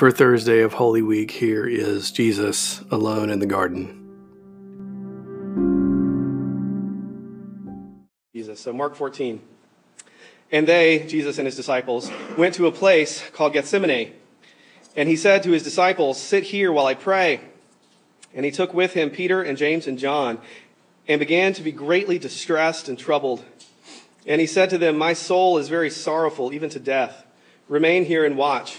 for Thursday of Holy Week, here is Jesus alone in the garden. Jesus. So, Mark 14. And they, Jesus and his disciples, went to a place called Gethsemane. And he said to his disciples, Sit here while I pray. And he took with him Peter and James and John and began to be greatly distressed and troubled. And he said to them, My soul is very sorrowful, even to death. Remain here and watch.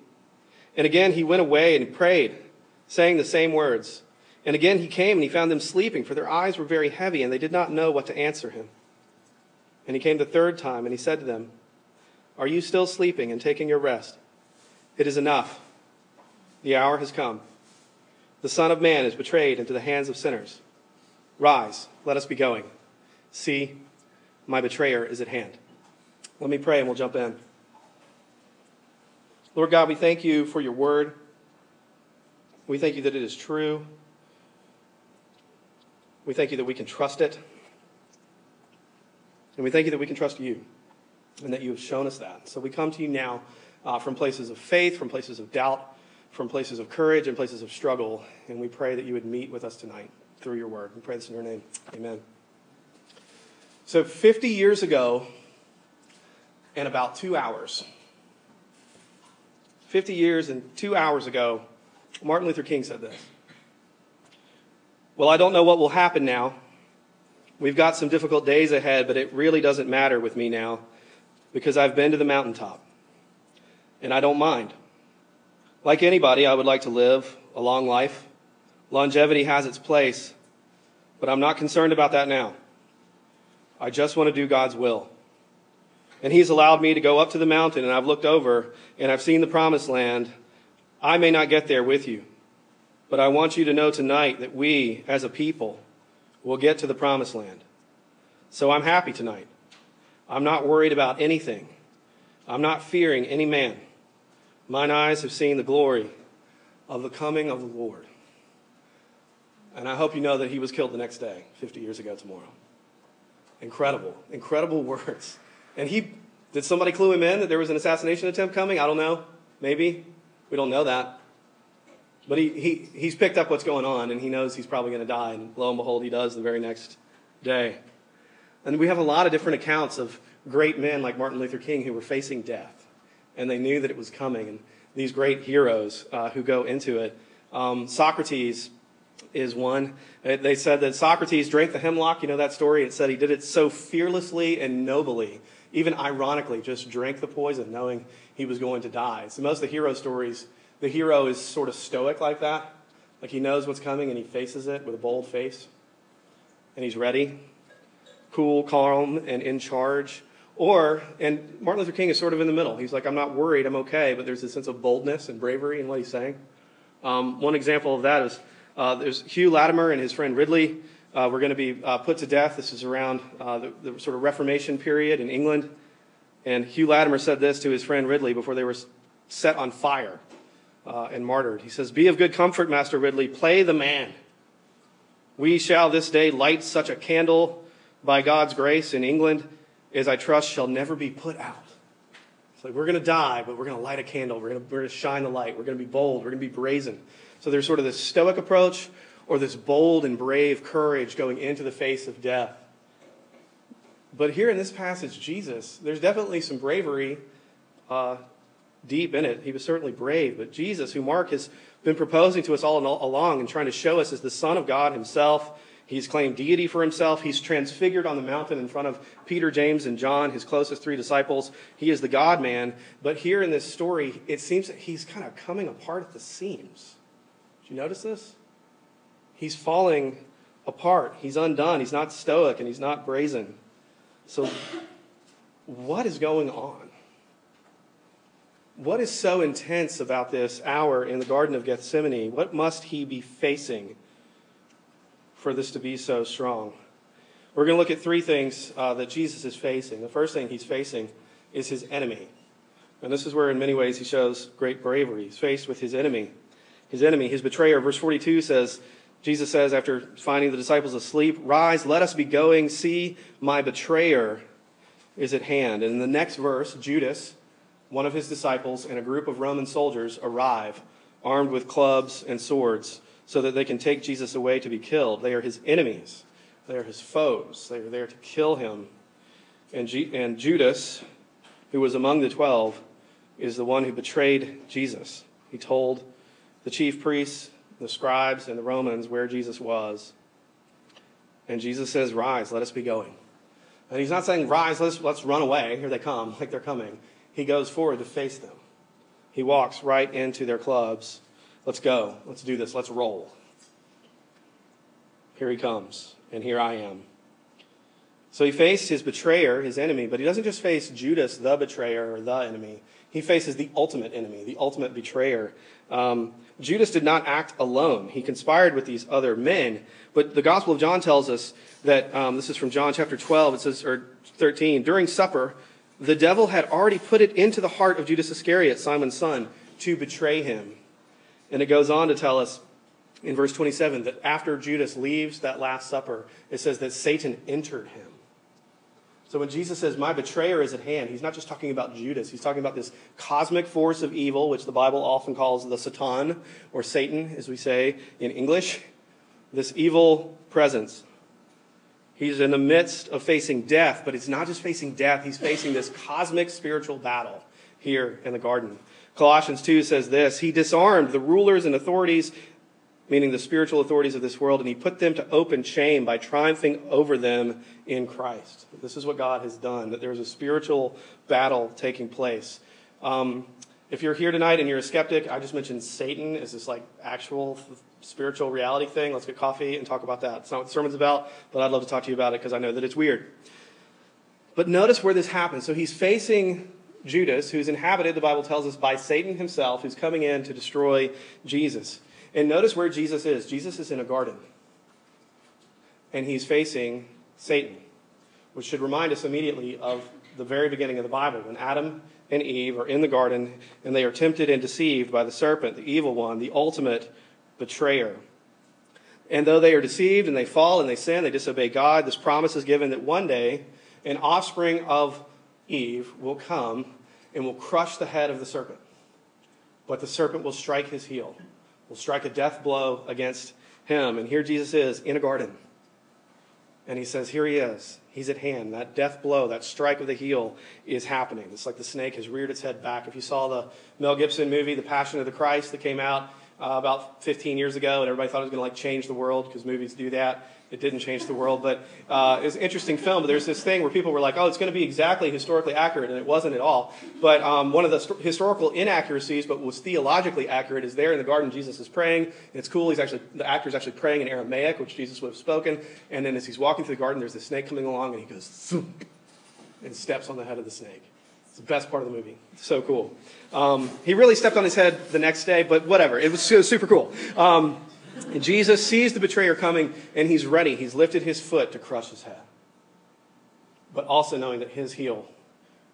And again he went away and prayed, saying the same words. And again he came and he found them sleeping, for their eyes were very heavy, and they did not know what to answer him. And he came the third time, and he said to them, Are you still sleeping and taking your rest? It is enough. The hour has come. The Son of Man is betrayed into the hands of sinners. Rise, let us be going. See, my betrayer is at hand. Let me pray and we'll jump in. Lord God, we thank you for your word. We thank you that it is true. We thank you that we can trust it. And we thank you that we can trust you and that you have shown us that. So we come to you now uh, from places of faith, from places of doubt, from places of courage, and places of struggle. And we pray that you would meet with us tonight through your word. We pray this in your name. Amen. So 50 years ago, in about two hours, 50 years and two hours ago, Martin Luther King said this. Well, I don't know what will happen now. We've got some difficult days ahead, but it really doesn't matter with me now because I've been to the mountaintop and I don't mind. Like anybody, I would like to live a long life. Longevity has its place, but I'm not concerned about that now. I just want to do God's will. And He's allowed me to go up to the mountain, and I've looked over and I've seen the promised land. I may not get there with you, but I want you to know tonight that we, as a people, will get to the promised land. So I'm happy tonight. I'm not worried about anything. I'm not fearing any man. Mine eyes have seen the glory of the coming of the Lord. And I hope you know that he was killed the next day, 50 years ago tomorrow. Incredible, incredible words. And he, did somebody clue him in that there was an assassination attempt coming? I don't know. Maybe. We don't know that. But he, he, he's picked up what's going on and he knows he's probably going to die. And lo and behold, he does the very next day. And we have a lot of different accounts of great men like Martin Luther King who were facing death. And they knew that it was coming. And these great heroes uh, who go into it. Um, Socrates is one. They said that Socrates drank the hemlock. You know that story? It said he did it so fearlessly and nobly, even ironically, just drank the poison knowing he was going to die. So most of the hero stories, the hero is sort of stoic like that. Like he knows what's coming and he faces it with a bold face. And he's ready, cool, calm, and in charge. Or, and Martin Luther King is sort of in the middle. He's like, I'm not worried, I'm okay, but there's a sense of boldness and bravery in what he's saying. Um, one example of that is uh, there's Hugh Latimer and his friend Ridley uh, were going to be uh, put to death. This is around uh, the, the, sort of Reformation period in England. And Hugh Latimer said this to his friend Ridley before they were set on fire uh, and martyred. He says, Be of good comfort, Master Ridley, play the man. We shall this day light such a candle by God's grace in England as I trust shall never be put out. It's like we're going to die, but we're going to light a candle. We're going we're going to shine the light. We're going to be bold. We're going to be brazen. So there's sort of this stoic approach or this bold and brave courage going into the face of death. But here in this passage, Jesus, there's definitely some bravery uh, deep in it. He was certainly brave, but Jesus, who Mark has been proposing to us all along and trying to show us as the Son of God himself, he's claimed deity for himself. He's transfigured on the mountain in front of Peter, James, and John, his closest three disciples. He is the God man. But here in this story, it seems that he's kind of coming apart at the seams Did you notice this? He's falling apart. He's undone. He's not stoic and he's not brazen. So, what is going on? what is so intense about this hour in the Garden of Gethsemane? What must he be facing for this to be so strong? We're going to look at three things uh, that Jesus is facing. The first thing he's facing is his enemy. And this is where, in many ways, he shows great bravery. He's faced with his enemy. His enemy, his betrayer. Verse 42 says, Jesus says, after finding the disciples asleep, Rise, let us be going. See, my betrayer is at hand. And in the next verse, Judas, one of his disciples, and a group of Roman soldiers arrive, armed with clubs and swords, so that they can take Jesus away to be killed. They are his enemies, they are his foes. They are there to kill him. And, G- and Judas, who was among the twelve, is the one who betrayed Jesus. He told the chief priests, the scribes, and the Romans where Jesus was. And Jesus says, Rise, let us be going. And he's not saying, Rise, let's, let's run away. Here they come, like they're coming. He goes forward to face them. He walks right into their clubs. Let's go. Let's do this. Let's roll. Here he comes, and here I am. So he faced his betrayer, his enemy, but he doesn't just face Judas, the betrayer, or the enemy. He faces the ultimate enemy, the ultimate betrayer. Um, Judas did not act alone. He conspired with these other men. But the Gospel of John tells us that, um, this is from John chapter 12, it says, or 13, during supper, the devil had already put it into the heart of Judas Iscariot, Simon's son, to betray him. And it goes on to tell us in verse 27 that after Judas leaves that Last Supper, it says that Satan entered him. So when Jesus says, My betrayer is at hand, he's not just talking about Judas. He's talking about this cosmic force of evil, which the Bible often calls the Satan, or Satan, as we say in English. This evil presence. He's in the midst of facing death, but it's not just facing death, he's facing this cosmic spiritual battle here in the garden. Colossians 2 says this He disarmed the rulers and authorities meaning the spiritual authorities of this world, and he put them to open shame by triumphing over them in Christ. This is what God has done, that there's a spiritual battle taking place. Um, if you're here tonight and you're a skeptic, I just mentioned Satan is this like actual spiritual reality thing. Let's get coffee and talk about that. It's not what the sermon's about, but I'd love to talk to you about it because I know that it's weird. But notice where this happens. So he's facing Judas, who's inhabited, the Bible tells us, by Satan himself, who's coming in to destroy Jesus. And notice where Jesus is. Jesus is in a garden. And he's facing Satan, which should remind us immediately of the very beginning of the Bible when Adam and Eve are in the garden and they are tempted and deceived by the serpent, the evil one, the ultimate betrayer. And though they are deceived and they fall and they sin, they disobey God, this promise is given that one day an offspring of Eve will come and will crush the head of the serpent. But the serpent will strike his heel will strike a death blow against him. And here Jesus is in a garden. And he says, Here he is. He's at hand. That death blow, that strike of the heel is happening. It's like the snake has reared its head back. If you saw the Mel Gibson movie, The Passion of the Christ, that came out uh, about 15 years ago, and everybody thought it was going to like change the world because movies do that. It didn't change the world, but uh, it was an interesting film. But there's this thing where people were like, "Oh, it's going to be exactly historically accurate," and it wasn't at all. But um, one of the st- historical inaccuracies, but was theologically accurate, is there in the garden. Jesus is praying. It's cool. He's actually the actor is actually praying in Aramaic, which Jesus would have spoken. And then as he's walking through the garden, there's this snake coming along, and he goes and steps on the head of the snake. It's the best part of the movie. So cool. Um, he really stepped on his head the next day, but whatever. It was, it was super cool. Um, Jesus sees the betrayer coming, and he's ready. He's lifted his foot to crush his head. But also knowing that his heel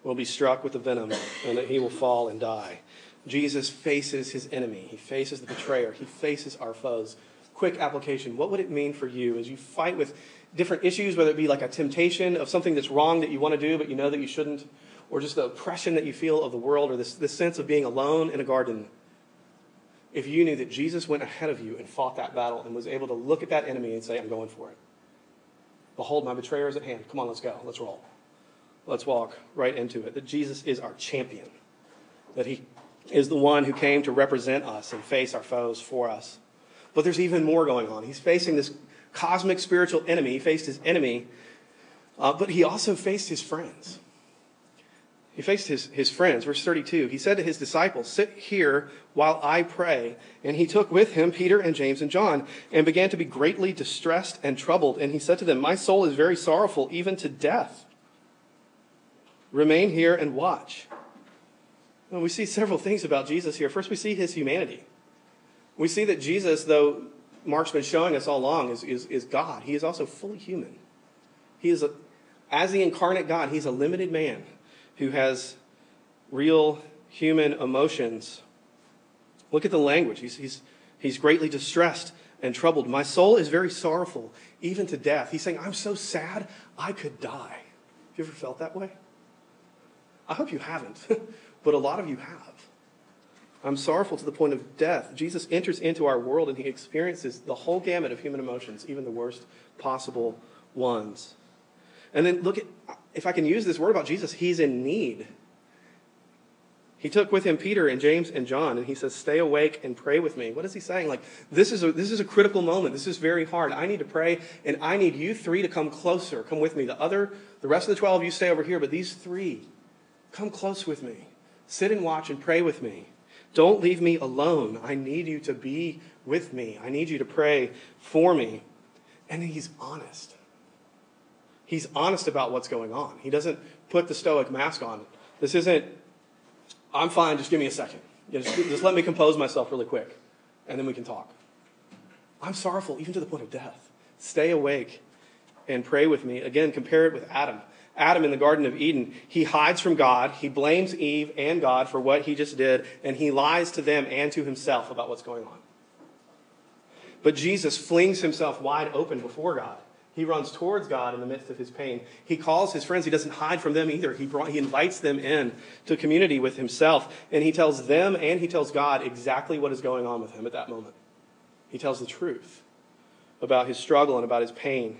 will be struck with the venom and that he will fall and die. Jesus faces his enemy. He faces the betrayer. He faces our foes. Quick application. What would it mean for you as you fight with different issues, whether it be like a temptation of something that's wrong that you want to do but you know that you shouldn't, or just the oppression that you feel of the world, or this, this sense of being alone in a garden? if you knew that Jesus went ahead of you and fought that battle and was able to look at that enemy and say, I'm going for it. Behold, my betrayer is at hand. Come on, let's go. Let's roll. Let's walk right into it. That Jesus is our champion. That he is the one who came to represent us and face our foes for us. But there's even more going on. He's facing this cosmic spiritual enemy. He faced his enemy, uh, but he also faced his friends. He faced his, his friends. Verse 32 He said to his disciples, Sit here while I pray. And he took with him Peter and James and John and began to be greatly distressed and troubled. And he said to them, My soul is very sorrowful, even to death. Remain here and watch. Well, we see several things about Jesus here. First, we see his humanity. We see that Jesus, though Mark's been showing us all along, is, is, is God. He is also fully human. He is, a, as the incarnate God, he's a limited man who has real human emotions. Look at the language. He's, he's, he's greatly distressed and troubled. My soul is very sorrowful, even to death. He's saying, I'm so sad, I could die. Have you ever felt that way? I hope you haven't, but a lot of you have. I'm sorrowful to the point of death. Jesus enters into our world and he experiences the whole gamut of human emotions, even the worst possible ones. And then look at, if I can use this word about Jesus, he's in need. He took with him Peter and James and John, and he says, Stay awake and pray with me. What is he saying? Like, this is, a, this is a critical moment. This is very hard. I need to pray, and I need you three to come closer. Come with me. The other, the rest of the 12, you stay over here, but these three, come close with me. Sit and watch and pray with me. Don't leave me alone. I need you to be with me. I need you to pray for me. And he's honest. He's honest about what's going on. He doesn't put the stoic mask on. This isn't I'm fine, just give me a second. Just, just let me compose myself really quick, and then we can talk. I'm sorrowful, even to the point of death. Stay awake and pray with me. Again, compare it with Adam. Adam in the Garden of Eden, he hides from God. He blames Eve and God for what he just did, and he lies to them and to himself about what's going on. But Jesus flings himself wide open before God. He runs towards God in the midst of his pain. He calls his friends. He doesn't hide from them either. He, brought, he invites them in to community with himself. And he tells them and he tells God exactly what is going on with him at that moment. He tells the truth about his struggle and about his pain,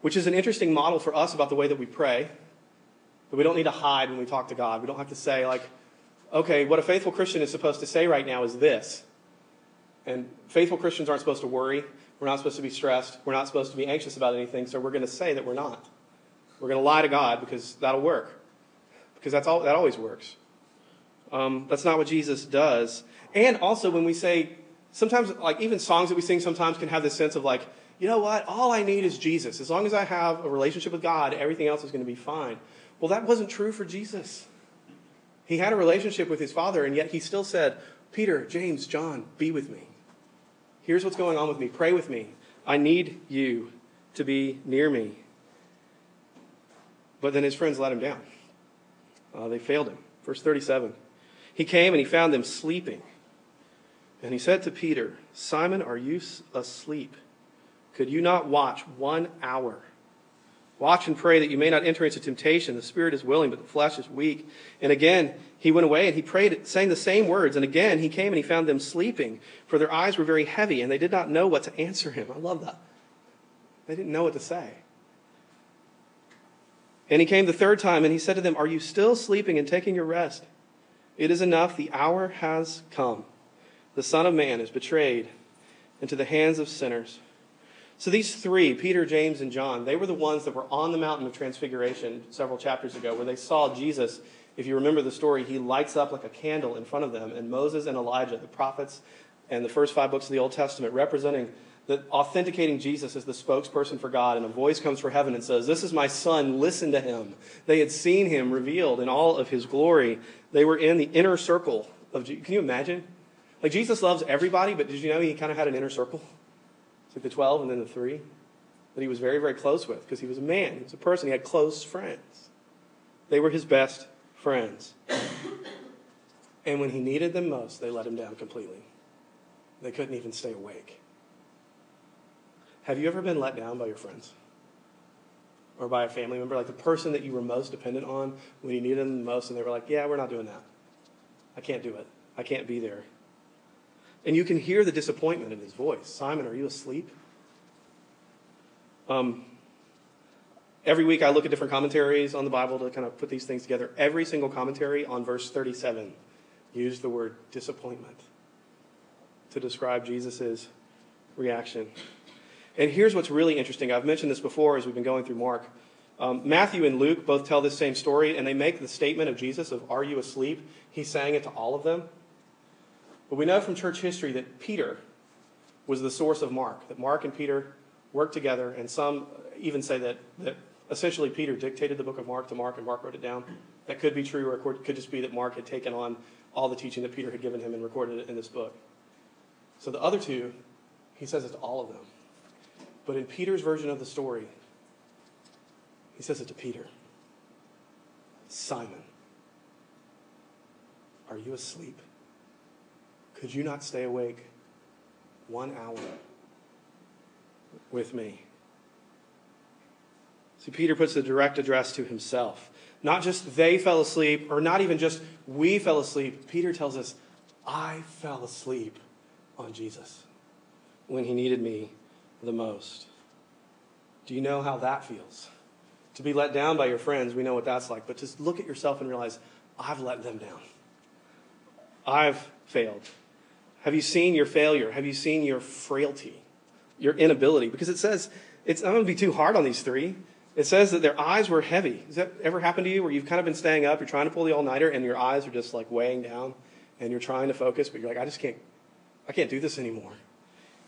which is an interesting model for us about the way that we pray. That we don't need to hide when we talk to God. We don't have to say, like, okay, what a faithful Christian is supposed to say right now is this. And faithful Christians aren't supposed to worry. We're not supposed to be stressed. We're not supposed to be anxious about anything, so we're going to say that we're not. We're going to lie to God because that'll work. Because that's all, that always works. Um, that's not what Jesus does. And also, when we say, sometimes, like even songs that we sing sometimes can have this sense of like, you know what? All I need is Jesus. As long as I have a relationship with God, everything else is going to be fine. Well, that wasn't true for Jesus. He had a relationship with his Father, and yet he still said, Peter, James, John, be with me. Here's what's going on with me. Pray with me. I need you to be near me. But then his friends let him down. Uh, they failed him. Verse 37. He came and he found them sleeping. And he said to Peter, Simon, are you asleep? Could you not watch one hour? Watch and pray that you may not enter into temptation. The spirit is willing, but the flesh is weak. And again, he went away and he prayed, saying the same words. And again, he came and he found them sleeping, for their eyes were very heavy, and they did not know what to answer him. I love that. They didn't know what to say. And he came the third time, and he said to them, Are you still sleeping and taking your rest? It is enough. The hour has come. The Son of Man is betrayed into the hands of sinners. So these three, Peter, James, and John, they were the ones that were on the mountain of transfiguration several chapters ago, where they saw Jesus. If you remember the story, he lights up like a candle in front of them, and Moses and Elijah, the prophets, and the first five books of the Old Testament, representing the authenticating Jesus as the spokesperson for God, and a voice comes from heaven and says, This is my son, listen to him. They had seen him revealed in all of his glory. They were in the inner circle of Jesus. Can you imagine? Like Jesus loves everybody, but did you know he kind of had an inner circle? Like the 12 and then the three that he was very, very close with because he was a man. He was a person. He had close friends. They were his best friends. And when he needed them most, they let him down completely. They couldn't even stay awake. Have you ever been let down by your friends? Or by a family member? Like the person that you were most dependent on when you needed them the most, and they were like, yeah, we're not doing that. I can't do it. I can't be there. And you can hear the disappointment in his voice. Simon, are you asleep? Um, every week I look at different commentaries on the Bible to kind of put these things together. Every single commentary on verse 37 used the word disappointment to describe Jesus' reaction. And here's what's really interesting. I've mentioned this before as we've been going through Mark. Um, Matthew and Luke both tell this same story, and they make the statement of Jesus of, Are you asleep? He sang it to all of them. But we know from church history that Peter was the source of Mark, that Mark and Peter worked together, and some even say that, that essentially Peter dictated the book of Mark to Mark and Mark wrote it down. That could be true, or it could just be that Mark had taken on all the teaching that Peter had given him and recorded it in this book. So the other two, he says it to all of them. But in Peter's version of the story, he says it to Peter Simon, are you asleep? Could you not stay awake one hour with me? See, Peter puts the direct address to himself. Not just they fell asleep, or not even just we fell asleep. Peter tells us, I fell asleep on Jesus when he needed me the most. Do you know how that feels? To be let down by your friends, we know what that's like. But just look at yourself and realize, I've let them down. I've failed. Have you seen your failure? Have you seen your frailty, your inability? Because it says, it's, I'm going to be too hard on these three. It says that their eyes were heavy. Has that ever happened to you where you've kind of been staying up, you're trying to pull the all nighter, and your eyes are just like weighing down, and you're trying to focus, but you're like, I just can't, I can't do this anymore.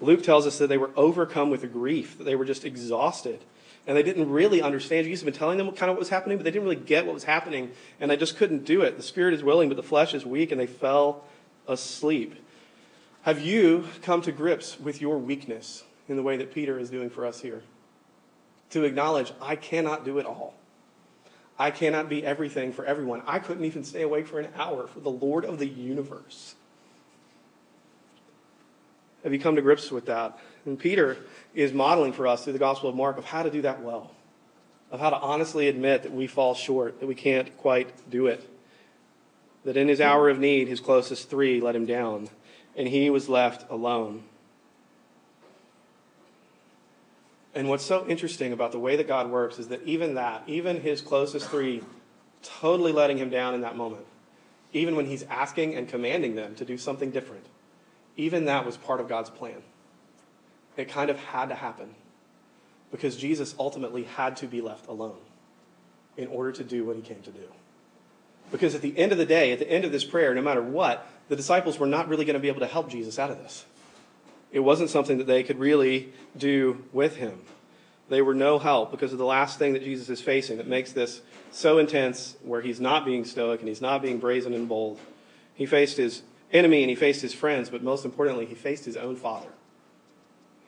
Luke tells us that they were overcome with grief, that they were just exhausted. And they didn't really understand. Jesus had been telling them what, kind of what was happening, but they didn't really get what was happening, and they just couldn't do it. The spirit is willing, but the flesh is weak, and they fell asleep. Have you come to grips with your weakness in the way that Peter is doing for us here? To acknowledge, I cannot do it all. I cannot be everything for everyone. I couldn't even stay awake for an hour for the Lord of the universe. Have you come to grips with that? And Peter is modeling for us through the Gospel of Mark of how to do that well, of how to honestly admit that we fall short, that we can't quite do it. That in his hour of need, his closest three let him down, and he was left alone. And what's so interesting about the way that God works is that even that, even his closest three, totally letting him down in that moment, even when he's asking and commanding them to do something different, even that was part of God's plan. It kind of had to happen because Jesus ultimately had to be left alone in order to do what he came to do. Because at the end of the day, at the end of this prayer, no matter what, the disciples were not really going to be able to help Jesus out of this. It wasn't something that they could really do with him. They were no help because of the last thing that Jesus is facing that makes this so intense, where he's not being stoic and he's not being brazen and bold. He faced his enemy and he faced his friends, but most importantly, he faced his own father.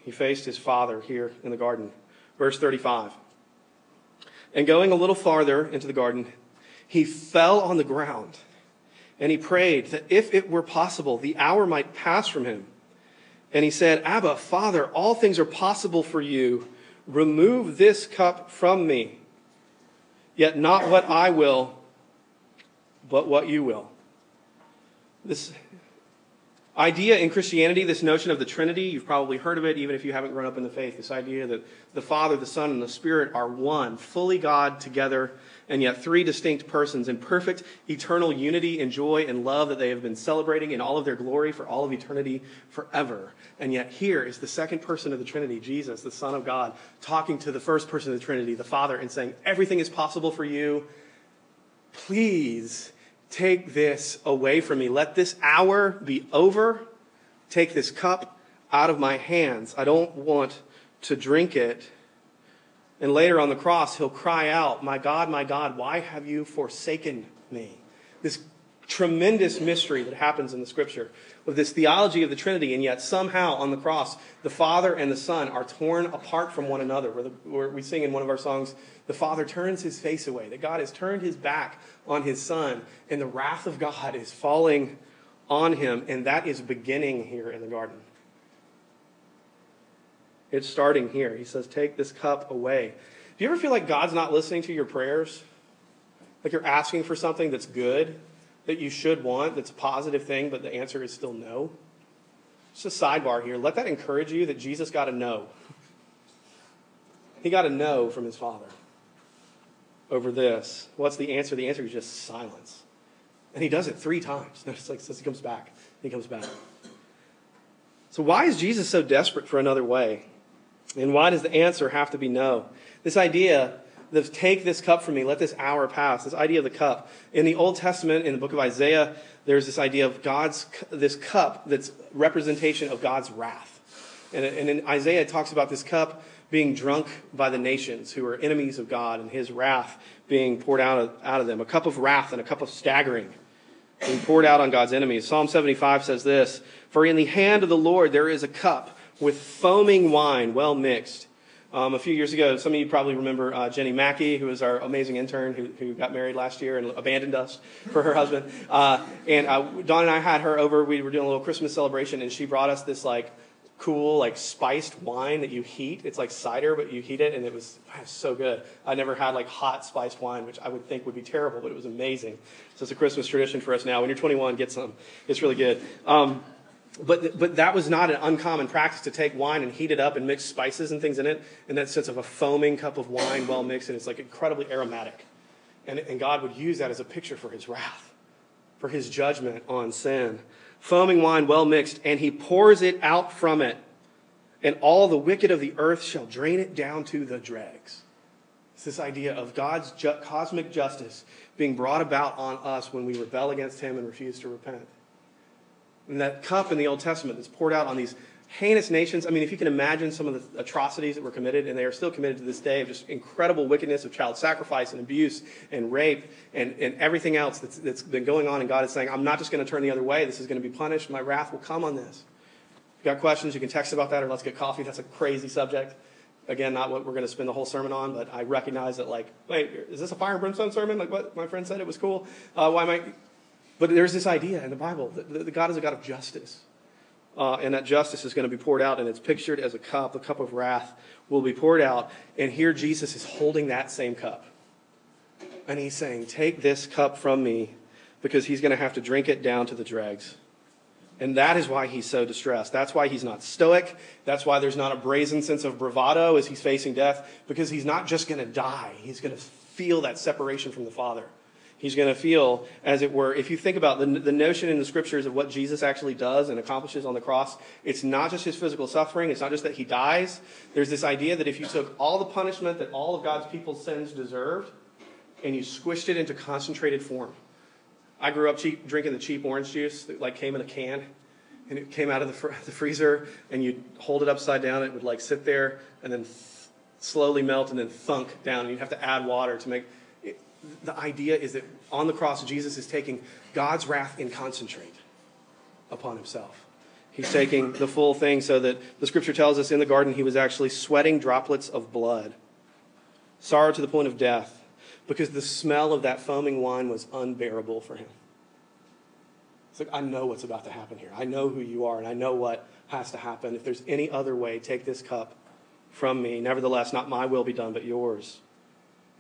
He faced his father here in the garden. Verse 35. And going a little farther into the garden, he fell on the ground and he prayed that if it were possible, the hour might pass from him. And he said, Abba, Father, all things are possible for you. Remove this cup from me. Yet not what I will, but what you will. This idea in Christianity, this notion of the Trinity, you've probably heard of it even if you haven't grown up in the faith. This idea that the Father, the Son, and the Spirit are one, fully God together, and yet three distinct persons in perfect eternal unity and joy and love that they have been celebrating in all of their glory for all of eternity forever. And yet here is the second person of the Trinity, Jesus, the Son of God, talking to the first person of the Trinity, the Father, and saying, Everything is possible for you. Please Take this away from me. Let this hour be over. Take this cup out of my hands. I don't want to drink it. And later on the cross, he'll cry out, My God, my God, why have you forsaken me? This tremendous mystery that happens in the scripture with this theology of the Trinity, and yet somehow on the cross, the Father and the Son are torn apart from one another. Where, the, where, we sing in one of our songs, the Father turns his face away, that God has turned his back on his Son, and the wrath of God is falling on him, and that is beginning here in the garden. It's starting here. He says, Take this cup away. Do you ever feel like God's not listening to your prayers? Like you're asking for something that's good? that you should want that's a positive thing, but the answer is still no? Just a sidebar here. Let that encourage you that Jesus got a no. He got a no from his father over this. What's the answer? The answer is just silence. And he does it three times. Notice like says he comes back. He comes back. So why is Jesus so desperate for another way? And why does the answer have to be no? This idea the, take this cup from me, let this hour pass. This idea of the cup. In the Old Testament, in the book of Isaiah, there's this idea of God's, this cup that's representation of God's wrath. And, and in Isaiah, it talks about this cup being drunk by the nations who are enemies of God and his wrath being poured out of, out of them. A cup of wrath and a cup of staggering being poured out on God's enemies. Psalm 75 says this For in the hand of the Lord there is a cup with foaming wine well mixed. Um, a few years ago, some of you probably remember uh, Jenny Mackey, who was our amazing intern who, who got married last year and abandoned us for her husband. Uh, and uh, Don and I had her over. We were doing a little Christmas celebration, and she brought us this like cool, like spiced wine that you heat. It's like cider, but you heat it, and it was, it was so good. I never had like hot spiced wine, which I would think would be terrible, but it was amazing. So it's a Christmas tradition for us now. When you're 21, get some. It's really good. Um, but, but that was not an uncommon practice to take wine and heat it up and mix spices and things in it, in that sense of a foaming cup of wine well mixed, and it's like incredibly aromatic. And, and God would use that as a picture for his wrath, for his judgment on sin. Foaming wine well mixed, and he pours it out from it, and all the wicked of the earth shall drain it down to the dregs. It's this idea of God's ju- cosmic justice being brought about on us when we rebel against him and refuse to repent. And that cup in the Old Testament that's poured out on these heinous nations. I mean, if you can imagine some of the atrocities that were committed, and they are still committed to this day, of just incredible wickedness of child sacrifice and abuse and rape and, and everything else that's, that's been going on. And God is saying, I'm not just going to turn the other way. This is going to be punished. My wrath will come on this. If you got questions, you can text about that or let's get coffee. That's a crazy subject. Again, not what we're going to spend the whole sermon on, but I recognize that, like, wait, is this a fire and brimstone sermon? Like what my friend said, it was cool. Uh, why am I but there's this idea in the Bible that, God is a God of justice. Uh, and that justice is going to be poured out, and it's pictured as a cup. The cup of wrath will be poured out. And here Jesus is holding that same cup. And he's saying, Take this cup from me, because he's going to have to drink it down to the dregs. And that is why he's so distressed. That's why he's not stoic. That's why there's not a brazen sense of bravado as he's facing death, because he's not just going to die. He's going to feel that separation from the Father. He's going to feel, as it were, if you think about the, the notion in the scriptures of what Jesus actually does and accomplishes on the cross, it's not just his physical suffering, it's not just that he dies. There's this idea that if you took all the punishment that all of God's people's sins deserved and you squished it into concentrated form. I grew up cheap, drinking the cheap orange juice that like came in a can and it came out of the, fr- the freezer and you'd hold it upside down, it would like sit there and then th- slowly melt and then thunk down and you'd have to add water to make the idea is that on the cross, Jesus is taking God's wrath in concentrate upon himself. He's taking the full thing so that the scripture tells us in the garden he was actually sweating droplets of blood, sorrow to the point of death, because the smell of that foaming wine was unbearable for him. It's like, I know what's about to happen here. I know who you are, and I know what has to happen. If there's any other way, take this cup from me. Nevertheless, not my will be done, but yours.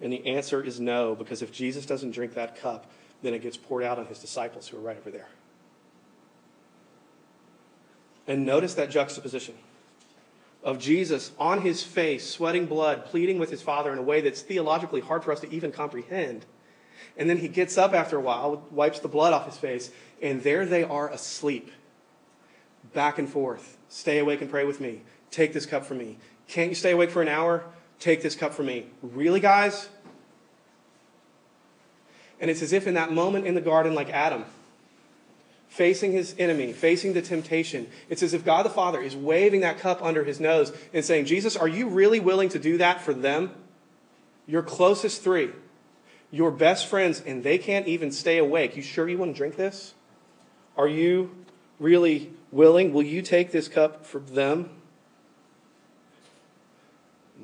And the answer is no, because if Jesus doesn't drink that cup, then it gets poured out on his disciples who are right over there. And notice that juxtaposition of Jesus on his face, sweating blood, pleading with his Father in a way that's theologically hard for us to even comprehend. And then he gets up after a while, wipes the blood off his face, and there they are asleep. Back and forth. Stay awake and pray with me. Take this cup from me. Can't you stay awake for an hour? Take this cup from me. Really, guys? And it's as if in that moment in the garden, like Adam, facing his enemy, facing the temptation, it's as if God the Father is waving that cup under his nose and saying, Jesus, are you really willing to do that for them? Your closest three, your best friends, and they can't even stay awake. You sure you want to drink this? Are you really willing? Will you take this cup for them?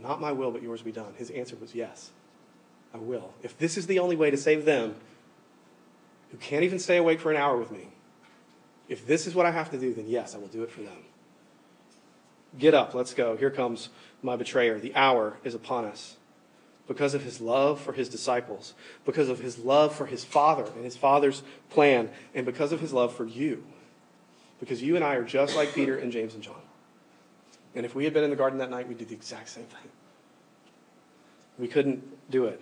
Not my will, but yours be done. His answer was yes, I will. If this is the only way to save them, who can't even stay awake for an hour with me, if this is what I have to do, then yes, I will do it for them. Get up, let's go. Here comes my betrayer. The hour is upon us. Because of his love for his disciples, because of his love for his father and his father's plan, and because of his love for you. Because you and I are just like Peter and James and John. And if we had been in the garden that night, we'd do the exact same thing. We couldn't do it.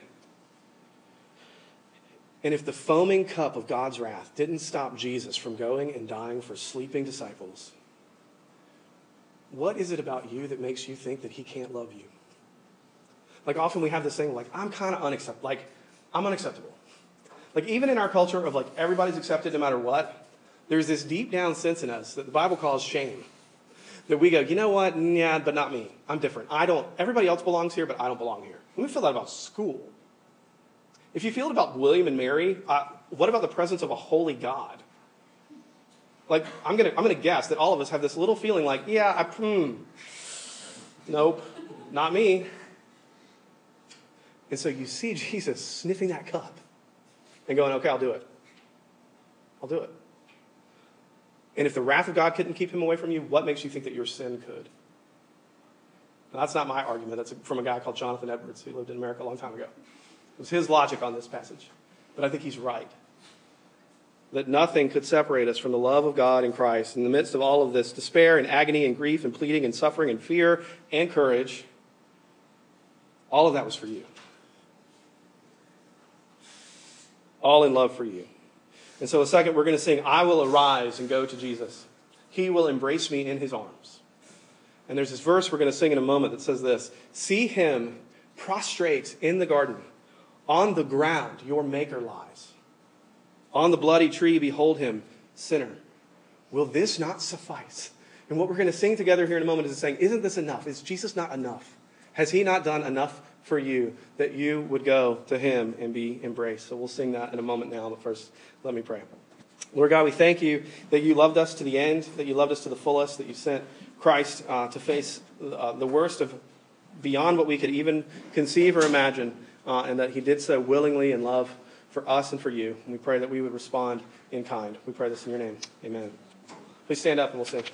And if the foaming cup of God's wrath didn't stop Jesus from going and dying for sleeping disciples, what is it about you that makes you think that he can't love you? Like often we have this thing like, I'm kind of unacceptable. Like, I'm unacceptable. Like even in our culture of like everybody's accepted no matter what, there's this deep down sense in us that the Bible calls shame that we go, you know what? Yeah, but not me. I'm different. I don't, everybody else belongs here, but I don't belong here. And we feel that about school. If you feel it about William and Mary, uh, what about the presence of a holy God? Like, I'm going to I'm gonna guess that all of us have this little feeling like, yeah, I, hmm, nope, not me. And so you see Jesus sniffing that cup and going, okay, I'll do it. I'll do it. And if the wrath of God couldn't keep him away from you, what makes you think that your sin could? Now, that's not my argument. That's from a guy called Jonathan Edwards who lived in America a long time ago. It was his logic on this passage. But I think he's right. That nothing could separate us from the love of God in Christ. In the midst of all of this despair and agony and grief and pleading and suffering and fear and courage, all of that was for you. All in love for you. And so, a second, we're going to sing, I will arise and go to Jesus. He will embrace me in his arms. And there's this verse we're going to sing in a moment that says this See him prostrate in the garden. On the ground, your maker lies. On the bloody tree, behold him, sinner. Will this not suffice? And what we're going to sing together here in a moment is saying, Isn't this enough? Is Jesus not enough? Has he not done enough for you that you would go to him and be embraced? So we'll sing that in a moment now, but first, let me pray. Lord God, we thank you that you loved us to the end, that you loved us to the fullest, that you sent Christ uh, to face uh, the worst of beyond what we could even conceive or imagine, uh, and that he did so willingly in love for us and for you. And we pray that we would respond in kind. We pray this in your name. Amen. Please stand up and we'll sing.